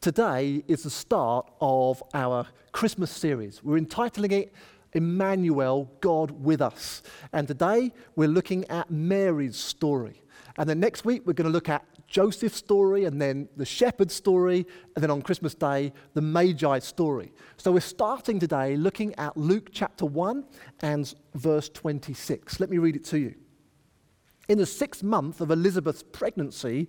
Today is the start of our Christmas series. We're entitling it Emmanuel, God with us. And today we're looking at Mary's story. And then next week we're going to look at Joseph's story and then the shepherd's story, and then on Christmas Day, the Magi story. So we're starting today looking at Luke chapter 1 and verse 26. Let me read it to you. In the sixth month of Elizabeth's pregnancy,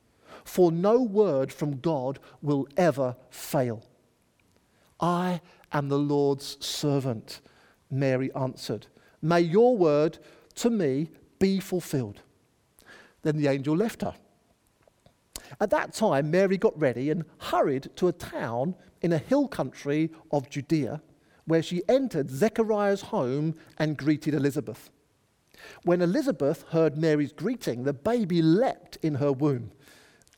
For no word from God will ever fail. I am the Lord's servant, Mary answered. May your word to me be fulfilled. Then the angel left her. At that time, Mary got ready and hurried to a town in a hill country of Judea, where she entered Zechariah's home and greeted Elizabeth. When Elizabeth heard Mary's greeting, the baby leapt in her womb,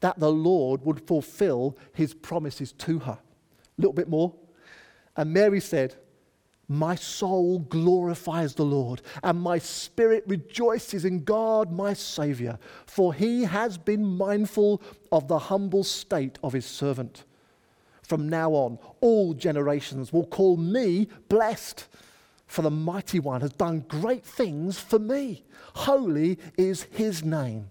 that the Lord would fulfill his promises to her. A little bit more. And Mary said, my soul glorifies the Lord, and my spirit rejoices in God, my Saviour, for he has been mindful of the humble state of his servant. From now on, all generations will call me blessed, for the mighty one has done great things for me. Holy is his name.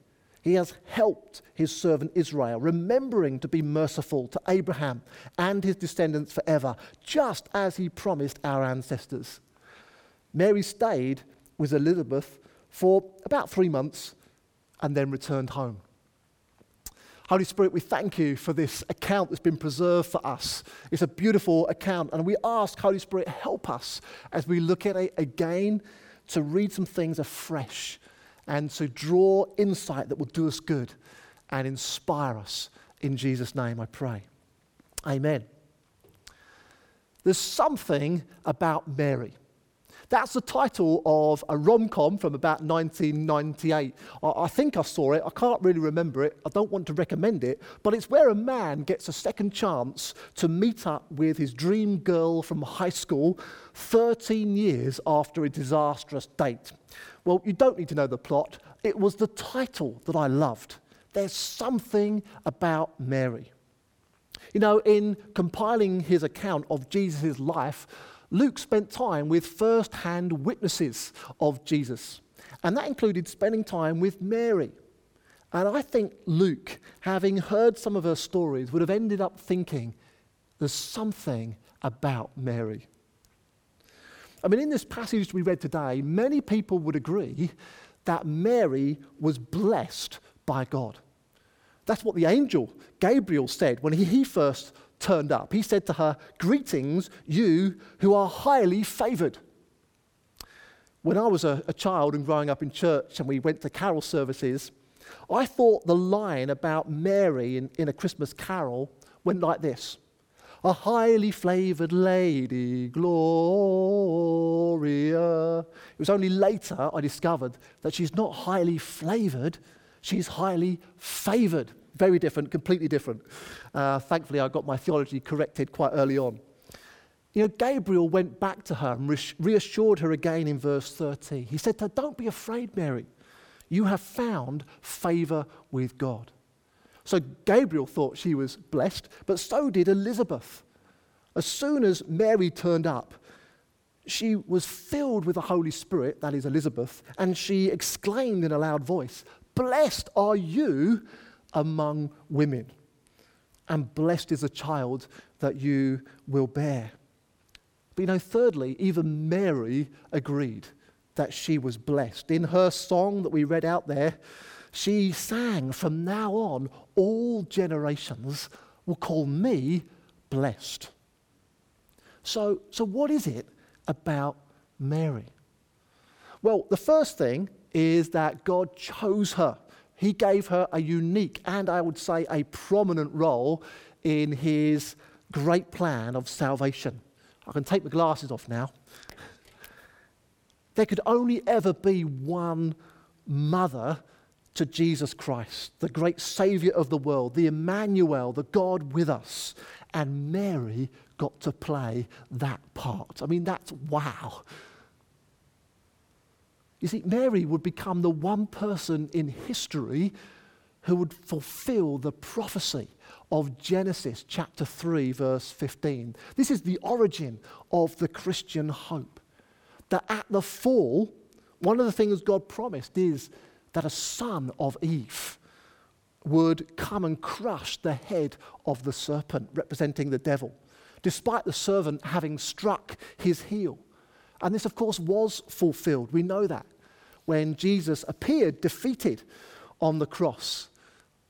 He has helped his servant Israel, remembering to be merciful to Abraham and his descendants forever, just as he promised our ancestors. Mary stayed with Elizabeth for about three months and then returned home. Holy Spirit, we thank you for this account that's been preserved for us. It's a beautiful account, and we ask, Holy Spirit, help us as we look at it again to read some things afresh and to draw insight that will do us good and inspire us. In Jesus' name, I pray. Amen. There's something about Mary. That's the title of a rom com from about 1998. I, think I saw it. I can't really remember it. I don't want to recommend it. But it's where a man gets a second chance to meet up with his dream girl from high school 13 years after a disastrous date. Well, you don't need to know the plot. It was the title that I loved. There's something about Mary. You know, in compiling his account of Jesus' life, Luke spent time with first hand witnesses of Jesus, and that included spending time with Mary. And I think Luke, having heard some of her stories, would have ended up thinking there's something about Mary. I mean, in this passage we read today, many people would agree that Mary was blessed by God. That's what the angel Gabriel said when he first turned up. He said to her, Greetings, you who are highly favored. When I was a, a, child and growing up in church and we went to carol services, I thought the line about Mary in, in a Christmas carol went like this A highly flavored lady, Gloria. It was only later I discovered that she's not highly flavored, she's highly favored. Very different, completely different. Uh, thankfully, I got my theology corrected quite early on. You know, Gabriel went back to her and reassured her again in verse 13. He said to her, Don't be afraid, Mary. You have found favor with God. So Gabriel thought she was blessed, but so did Elizabeth. As soon as Mary turned up, she was filled with the Holy Spirit, that is Elizabeth, and she exclaimed in a loud voice, Blessed are you among women, and blessed is the child that you will bear. But you know, thirdly, even Mary agreed that she was blessed. In her song that we read out there, she sang, From now on, all generations will call me blessed. So, so what is it about Mary? Well, the first thing is that God chose her. He gave her a unique and I would say a prominent role in his great plan of salvation. I can take my glasses off now. There could only ever be one mother to Jesus Christ, the great Savior of the world, the Emmanuel, the God with us. And Mary got to play that part. I mean, that's wow. You see, Mary would become the one person in history who would fulfill the prophecy of Genesis chapter 3, verse 15. This is the origin of the Christian hope. That at the fall, one of the things God promised is that a son of Eve would come and crush the head of the serpent, representing the devil, despite the servant having struck his heel. And this, of course, was fulfilled. We know that when Jesus appeared defeated on the cross,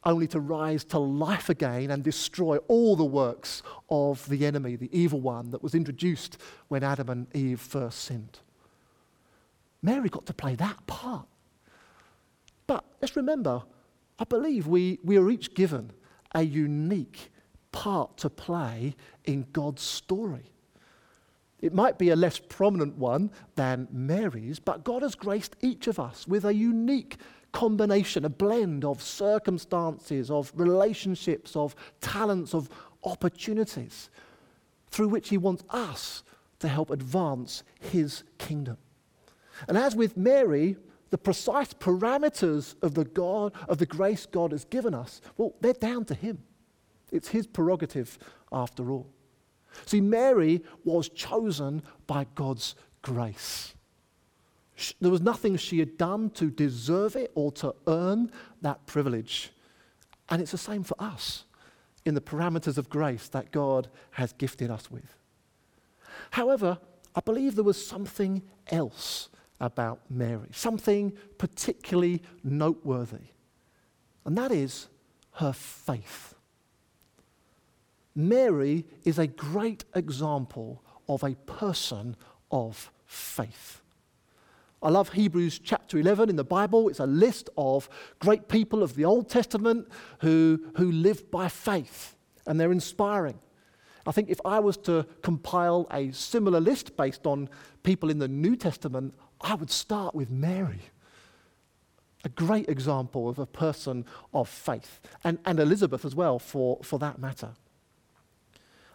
only to rise to life again and destroy all the works of the enemy, the evil one that was introduced when Adam and Eve first sinned. Mary got to play that part. But let's remember, I believe we, we are each given a unique part to play in God's story. It might be a less prominent one than Mary's, but God has graced each of us with a unique combination, a blend of circumstances, of relationships, of talents, of opportunities through which He wants us to help advance His kingdom. And as with Mary, the precise parameters of the God of the grace God has given us, well, they're down to Him. It's His prerogative after all. See, Mary was chosen by God's grace. There was nothing she had done to deserve it or to earn that privilege. And it's the same for us in the parameters of grace that God has gifted us with. However, I believe there was something else about Mary, something particularly noteworthy, and that is her faith. Mary is a great example of a person of faith. I love Hebrews chapter 11 in the Bible. It's a list of great people of the Old Testament who, who lived by faith, and they're inspiring. I think if I was to compile a similar list based on people in the New Testament, I would start with Mary. A great example of a person of faith, and, and Elizabeth as well, for, for that matter.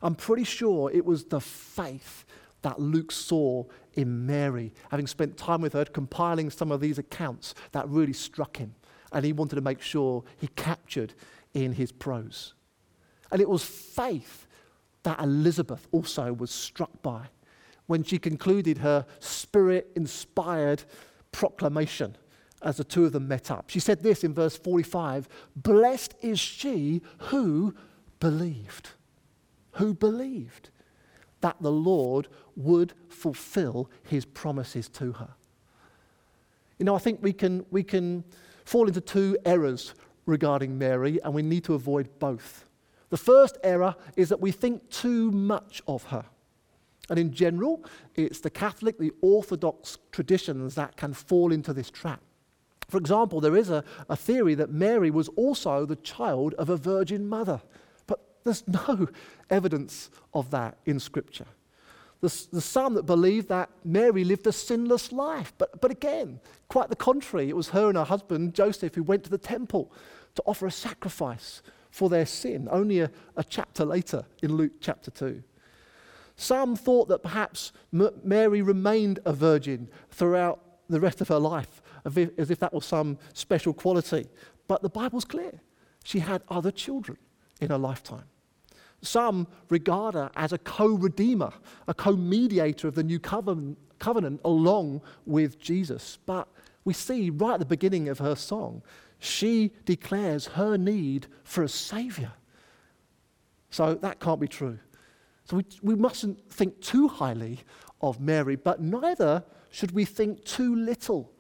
I'm pretty sure it was the faith that Luke saw in Mary, having spent time with her, compiling some of these accounts that really struck him. And he wanted to make sure he captured in his prose. And it was faith that Elizabeth also was struck by when she concluded her spirit inspired proclamation as the two of them met up. She said this in verse 45 Blessed is she who believed. Who believed that the Lord would fulfill his promises to her. You know, I think we can, we can fall into two errors regarding Mary, and we need to avoid both. The first error is that we think too much of her. And in general, it's the Catholic, the Orthodox traditions that can fall into this trap. For example, there is a, a theory that Mary was also the child of a virgin mother, there's no evidence of that in Scripture. There's, there's some that believe that Mary lived a sinless life, but, but again, quite the contrary. It was her and her husband, Joseph, who went to the temple to offer a sacrifice for their sin, only a, a chapter later in Luke chapter 2. Some thought that perhaps M- Mary remained a virgin throughout the rest of her life, as if, as if that was some special quality. But the Bible's clear. She had other children in her lifetime. Some regard her as a co redeemer, a co mediator of the new covenant, covenant along with Jesus. But we see right at the beginning of her song, she declares her need for a savior. So that can't be true. So we, we mustn't think too highly of Mary, but neither should we think too little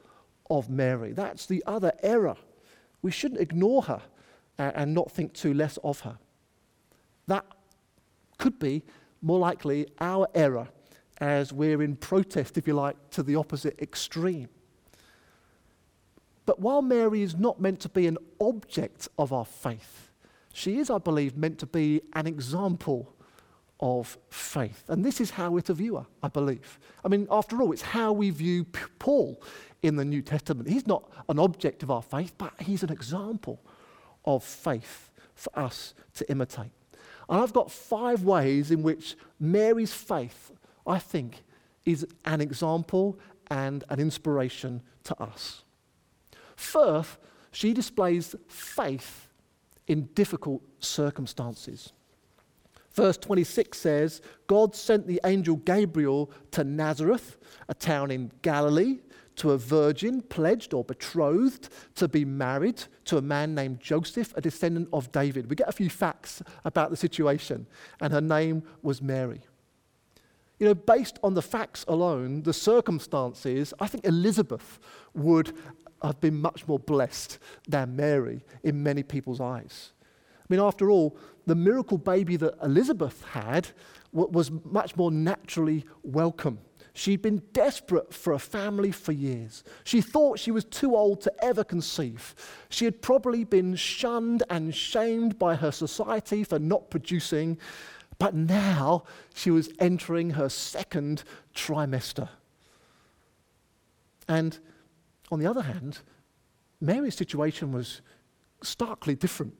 of Mary. That's the other error. We shouldn't ignore her and not think too less of her. That could be more likely our error as we're in protest, if you like, to the opposite extreme. But while Mary is not meant to be an object of our faith, she is, I believe, meant to be an example of faith. And this is how we're to view her, I believe. I mean, after all, it's how we view Paul in the New Testament. He's not an object of our faith, but he's an example of faith for us to imitate. And I've got five ways in which Mary's faith, I think, is an example and an inspiration to us. First, she displays faith in difficult circumstances. Verse 26 says, God sent the angel Gabriel to Nazareth, a town in Galilee, to a virgin pledged or betrothed to be married to a man named Joseph, a descendant of David. We get a few facts about the situation, and her name was Mary. You know, based on the facts alone, the circumstances, I think Elizabeth would have been much more blessed than Mary in many people's eyes. I mean, after all, the miracle baby that Elizabeth had was much more naturally welcome. She'd been desperate for a family for years. She thought she was too old to ever conceive. She had probably been shunned and shamed by her society for not producing, but now she was entering her second trimester. And on the other hand, Mary's situation was starkly different.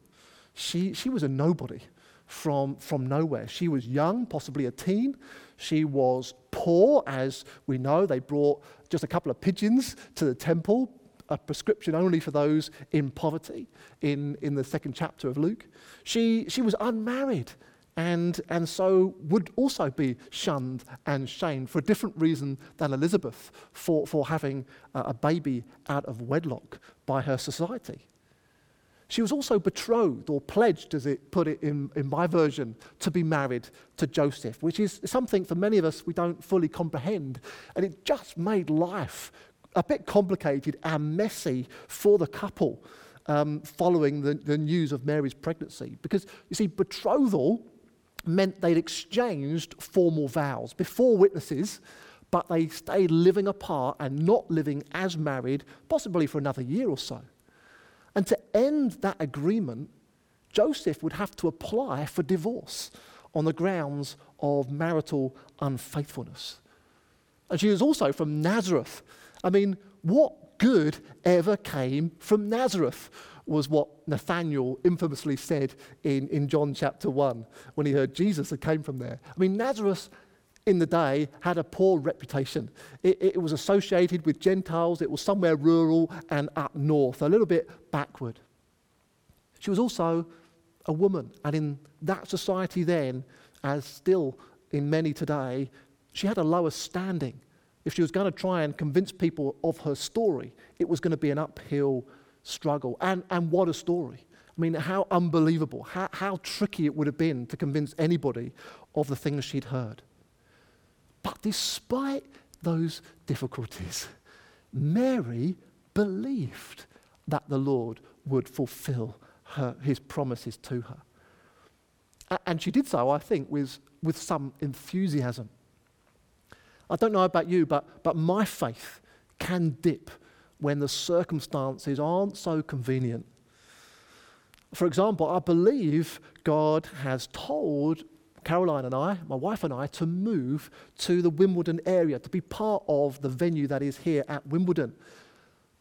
She, she was a nobody from, from nowhere. She was young, possibly a teen. She was poor, as we know. They brought just a couple of pigeons to the temple, a prescription only for those in poverty in, in the second chapter of Luke. She, she was unmarried and, and so would also be shunned and shamed for a different reason than Elizabeth for, for having a, a baby out of wedlock by her society. She was also betrothed or pledged, as it put it in, in my version, to be married to Joseph, which is something for many of us we don't fully comprehend. And it just made life a bit complicated and messy for the couple um, following the, the news of Mary's pregnancy. Because, you see, betrothal meant they'd exchanged formal vows before witnesses, but they stayed living apart and not living as married, possibly for another year or so. And to end that agreement, Joseph would have to apply for divorce on the grounds of marital unfaithfulness. And she was also from Nazareth. I mean, what good ever came from Nazareth? was what Nathanael infamously said in, in John chapter 1 when he heard Jesus had came from there. I mean, Nazareth in the day had a poor reputation. It, it, was associated with Gentiles, it was somewhere rural and up north, a little bit backward. She was also a woman, and in that society then, as still in many today, she had a lower standing if she was going to try and convince people of her story, it was going to be an uphill struggle. And, and what a story. I mean, how unbelievable, how, how tricky it would have been to convince anybody of the things she'd heard. But despite those difficulties, Mary believed that the Lord would fulfill her, his promises to her. And she did so, I think, with, with some enthusiasm. I don't know about you, but, but my faith can dip when the circumstances aren't so convenient. For example, I believe God has told Caroline and I, my wife and I, to move to the Wimbledon area, to be part of the venue that is here at Wimbledon.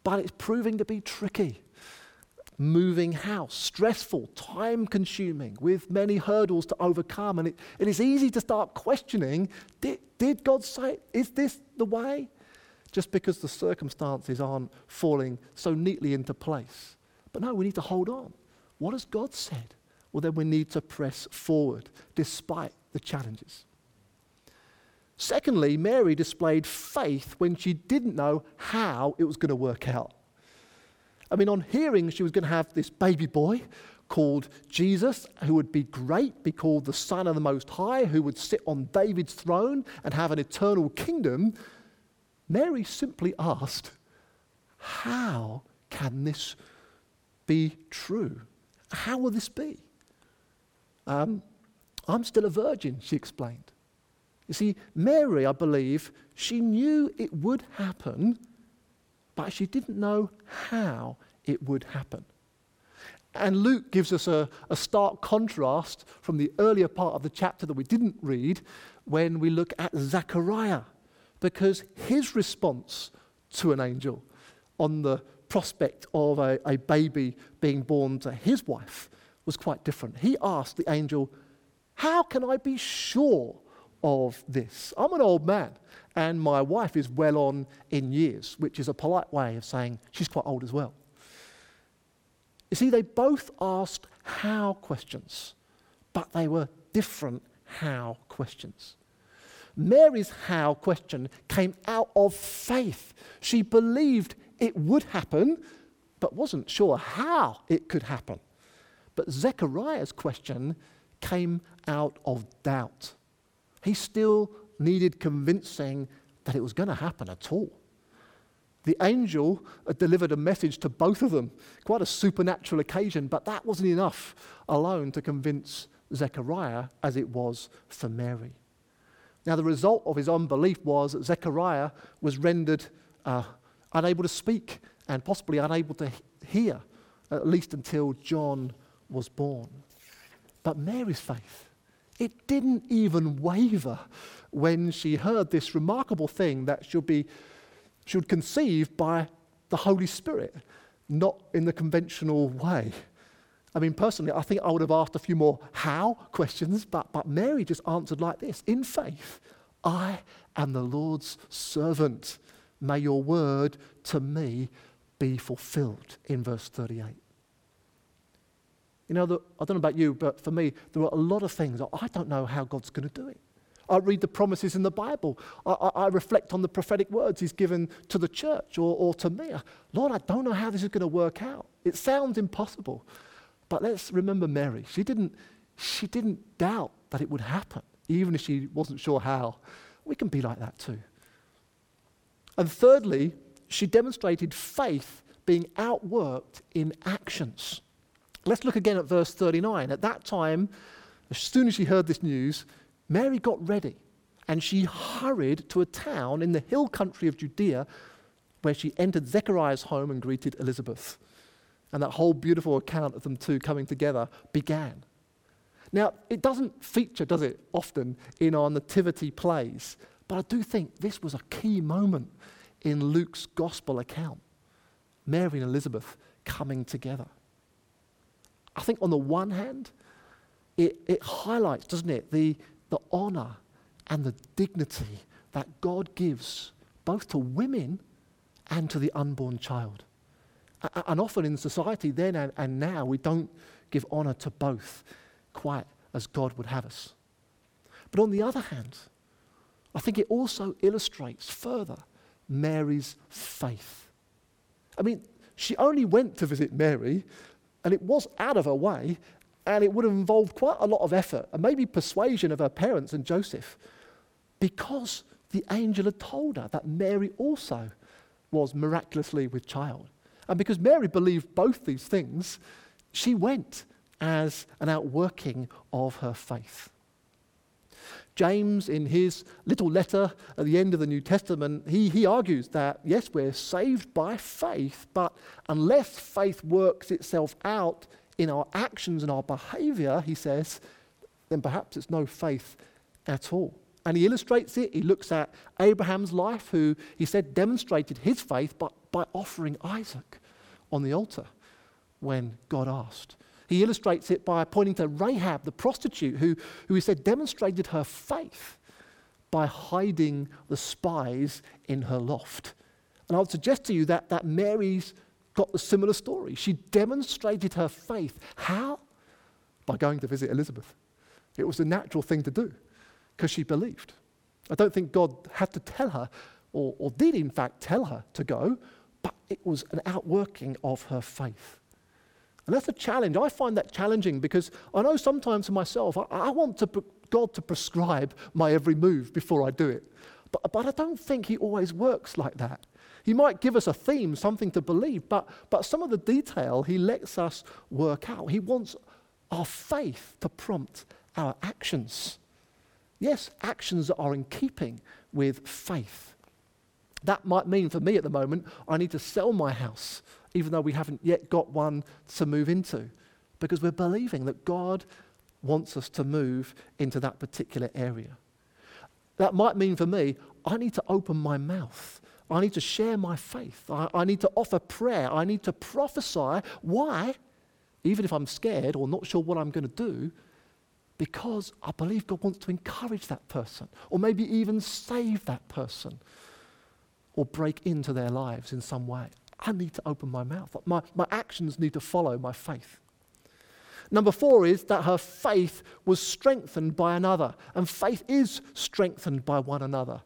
But it's proving to be tricky. Moving house, stressful, time consuming, with many hurdles to overcome. And it, it is easy to start questioning did, did God say, is this the way? Just because the circumstances aren't falling so neatly into place. But no, we need to hold on. What has God said? Well, then we need to press forward despite the challenges. Secondly, Mary displayed faith when she didn't know how it was going to work out. I mean, on hearing she was going to have this baby boy called Jesus, who would be great, be called the Son of the Most High, who would sit on David's throne and have an eternal kingdom, Mary simply asked, How can this be true? How will this be? Um, I'm still a virgin, she explained. You see, Mary, I believe, she knew it would happen, but she didn't know how it would happen. And Luke gives us a, a stark contrast from the earlier part of the chapter that we didn't read when we look at Zechariah, because his response to an angel on the prospect of a, a baby being born to his wife was quite different. He asked the angel, How can I be sure of this? I'm an old man, and my wife is well on in years, which is a polite way of saying she's quite old as well. You see, they both asked how questions, but they were different how questions. Mary's how question came out of faith. She believed it would happen, but wasn't sure how it could happen. But Zechariah's question came out of doubt. He still needed convincing that it was going to happen at all. The angel delivered a message to both of them, quite a supernatural occasion, but that wasn't enough alone to convince Zechariah as it was for Mary. Now, the result of his unbelief was that Zechariah was rendered uh, unable to speak and possibly unable to hear, at least until John was born. But Mary's faith, it didn't even waver when she heard this remarkable thing that should be should conceive by the Holy Spirit, not in the conventional way. I mean, personally, I think I would have asked a few more how questions, but, but Mary just answered like this In faith, I am the Lord's servant. May your word to me be fulfilled, in verse 38. You know, the, I don't know about you, but for me, there are a lot of things I don't know how God's going to do it. I read the promises in the Bible. I, I, I, reflect on the prophetic words He's given to the church or, or to me. Lord, I don't know how this is going to work out. It sounds impossible. But let's remember Mary. She didn't, she didn't doubt that it would happen, even if she wasn't sure how. We can be like that too. And thirdly, she demonstrated faith being outworked in actions. Let's look again at verse 39. At that time, as soon as she heard this news, Mary got ready and she hurried to a town in the hill country of Judea where she entered Zechariah's home and greeted Elizabeth. And that whole beautiful account of them two coming together began. Now, it doesn't feature, does it, often in our nativity plays, but I do think this was a key moment in Luke's gospel account. Mary and Elizabeth coming together. I think on the one hand, it, it highlights, doesn't it, the, the honor and the dignity that God gives both to women and to the unborn child. And often in society, then and now, we don't give honor to both quite as God would have us. But on the other hand, I think it also illustrates further Mary's faith. I mean, she only went to visit Mary, and it was out of her way, and it would have involved quite a lot of effort and maybe persuasion of her parents and Joseph because the angel had told her that Mary also was miraculously with child. And because Mary believed both these things, she went as an outworking of her faith. James, in his little letter at the end of the New Testament, he, he argues that, yes, we're saved by faith, but unless faith works itself out in our actions and our behavior, he says, then perhaps it's no faith at all. And he illustrates it. He looks at Abraham's life, who he said demonstrated his faith by, by offering Isaac on the altar when God asked. He illustrates it by pointing to Rahab, the prostitute, who, who he said demonstrated her faith by hiding the spies in her loft. And I would suggest to you that, that Mary's got a similar story. She demonstrated her faith. How? By going to visit Elizabeth. It was the natural thing to do because she believed. I don't think God had to tell her, or, or did in fact tell her to go, but it was an outworking of her faith. And that's a challenge. I find that challenging because I know sometimes myself, I, I want to, God to prescribe my every move before I do it. But, but I don't think He always works like that. He might give us a theme, something to believe, but, but some of the detail He lets us work out. He wants our faith to prompt our actions. Yes, actions that are in keeping with faith. That might mean for me at the moment, I need to sell my house even though we haven't yet got one to move into, because we're believing that God wants us to move into that particular area. That might mean for me, I need to open my mouth. I need to share my faith. I, I need to offer prayer. I need to prophesy. Why? Even if I'm scared or not sure what I'm going to do, because I believe God wants to encourage that person, or maybe even save that person, or break into their lives in some way. I need to open my mouth. My, my actions need to follow my faith. Number four is that her faith was strengthened by another, and faith is strengthened by one another.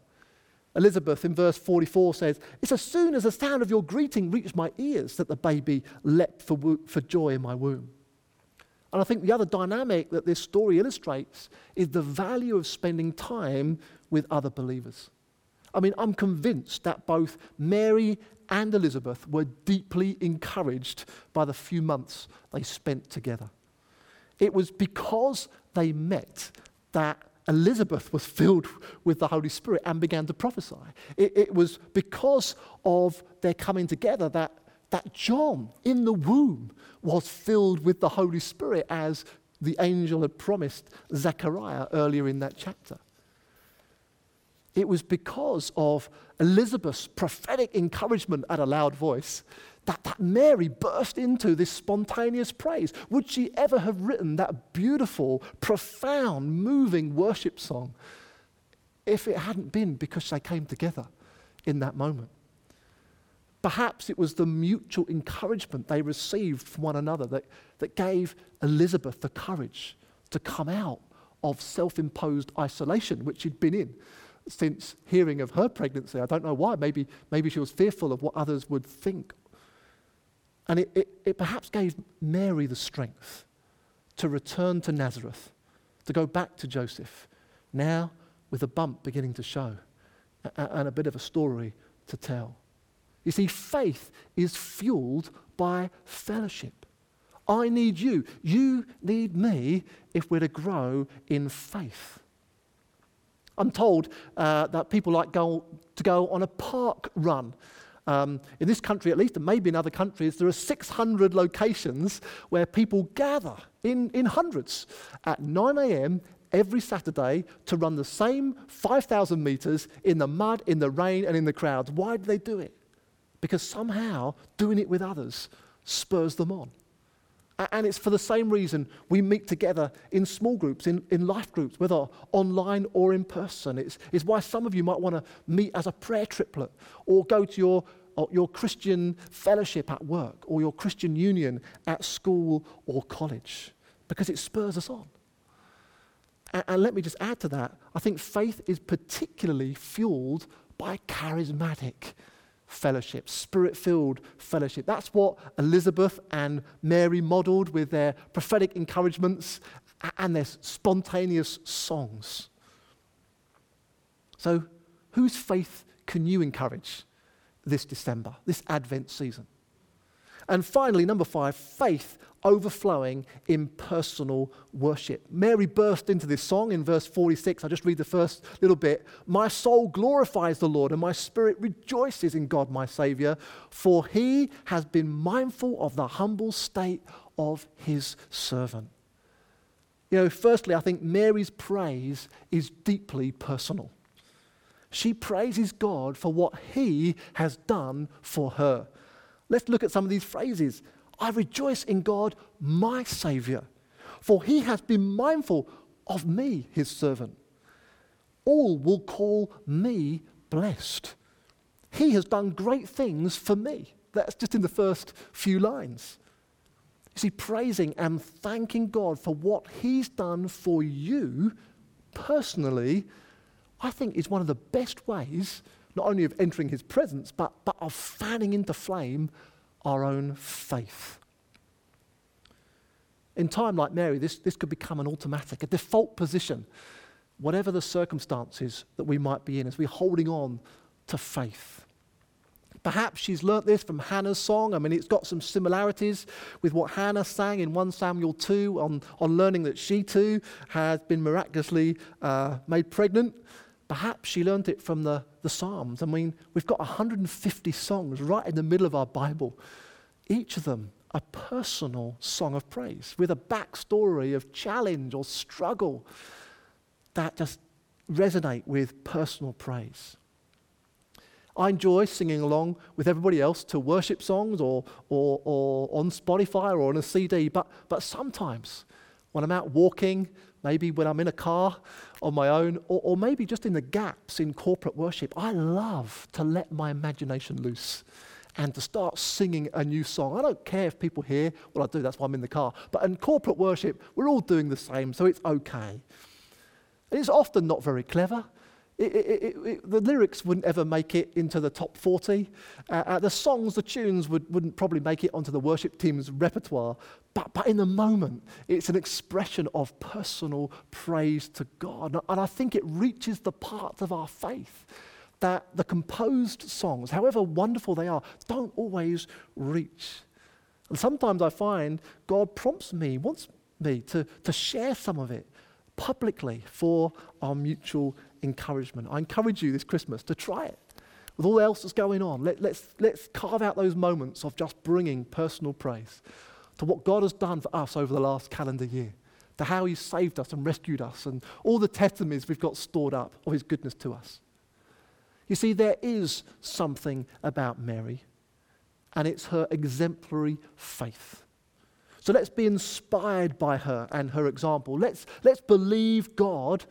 Elizabeth in verse 44 says, It's as soon as the sound of your greeting reached my ears that the baby leapt for, wo- for joy in my womb. And I think the other dynamic that this story illustrates is the value of spending time with other believers. I mean, I'm convinced that both Mary and Elizabeth were deeply encouraged by the few months they spent together. It was because they met that Elizabeth was filled with the Holy Spirit and began to prophesy. It, it, was because of their coming together that, that John in the womb was filled with the Holy Spirit as the angel had promised Zechariah earlier in that chapter. It was because of Elizabeth's prophetic encouragement at a loud voice that, that Mary burst into this spontaneous praise. Would she ever have written that beautiful, profound, moving worship song if it hadn't been because they came together in that moment? Perhaps it was the mutual encouragement they received from one another that, that gave Elizabeth the courage to come out of self imposed isolation, which she'd been in since hearing of her pregnancy. I don't know why. Maybe, maybe she was fearful of what others would think. And it, it, it perhaps gave Mary the strength to return to Nazareth, to go back to Joseph, now with a bump beginning to show and a bit of a story to tell. You see, faith is fueled by fellowship. I need you. You need me if we're to grow in faith. I'm told uh, that people like go, to go on a park run. Um, in this country, at least, and maybe in other countries, there are 600 locations where people gather in, in hundreds at 9 a.m. every Saturday to run the same 5,000 meters in the mud, in the rain, and in the crowds. Why do they do it? Because somehow doing it with others spurs them on. And it's for the same reason we meet together in small groups, in, in life groups, whether online or in person. It's, it's why some of you might want to meet as a prayer triplet or go to your, uh, your Christian fellowship at work or your Christian union at school or college because it spurs us on. And, and let me just add to that I think faith is particularly fueled by charismatic fellowship, spirit filled fellowship. That's what Elizabeth and Mary modeled with their prophetic encouragements and their spontaneous songs. So, whose faith can you encourage this December, this Advent season? And finally, number five, faith overflowing in personal worship. Mary burst into this song in verse 46. I'll just read the first little bit. My soul glorifies the Lord, and my spirit rejoices in God, my Savior, for he has been mindful of the humble state of his servant. You know, firstly, I think Mary's praise is deeply personal. She praises God for what he has done for her. Let's look at some of these phrases. I rejoice in God, my Savior, for he has been mindful of me, his servant. All will call me blessed. He has done great things for me. That's just in the first few lines. You see, praising and thanking God for what he's done for you personally, I think is one of the best ways, not only of entering his presence, but, but of fanning into flame our own faith. In time like Mary, this, this could become an automatic, a default position, whatever the circumstances that we might be in, as we're holding on to faith. Perhaps she's learnt this from Hannah's song. I mean, it's got some similarities with what Hannah sang in 1 Samuel 2 on, on learning that she too has been miraculously uh, made pregnant. Perhaps she learned it from the, the Psalms. I mean, we've got 150 songs right in the middle of our Bible, each of them a personal song of praise with a backstory of challenge or struggle that just resonate with personal praise. I enjoy singing along with everybody else to worship songs or, or, or on Spotify or on a CD, but, but sometimes when I'm out walking, maybe when I'm in a car on my own, or, or maybe just in the gaps in corporate worship, I love to let my imagination loose and to start singing a new song. I don't care if people hear what I do, that's why I'm in the car. But in corporate worship, we're all doing the same, so it's okay. And it's often not very clever. It, it, it, the lyrics wouldn't ever make it into the top 40. Uh, uh, the songs, the tunes would, wouldn't probably make it onto the worship team's repertoire. But, but in the moment, it's an expression of personal praise to God. And I think it reaches the part of our faith that the composed songs, however wonderful they are, don't always reach. And sometimes I find God prompts me, wants me to, to share some of it publicly for our mutual encouragement. I encourage you this Christmas to try it. With all else that's going on, let, let's, let's carve out those moments of just bringing personal praise to what God has done for us over the last calendar year, to how He's saved us and rescued us, and all the testimonies we've got stored up of His goodness to us. You see, there is something about Mary, and it's her exemplary faith. So let's be inspired by her and her example. Let's, let's believe God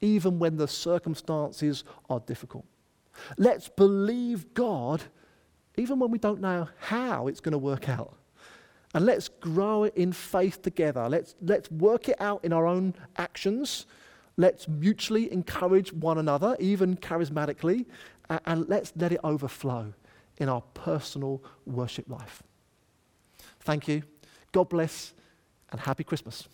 even when the circumstances are difficult. Let's believe God even when we don't know how it's going to work out. And let's grow in faith together. Let's, let's work it out in our own actions Let's mutually encourage one another, even charismatically, and, and let's let it overflow in our personal worship life. Thank you. God bless, and happy Christmas.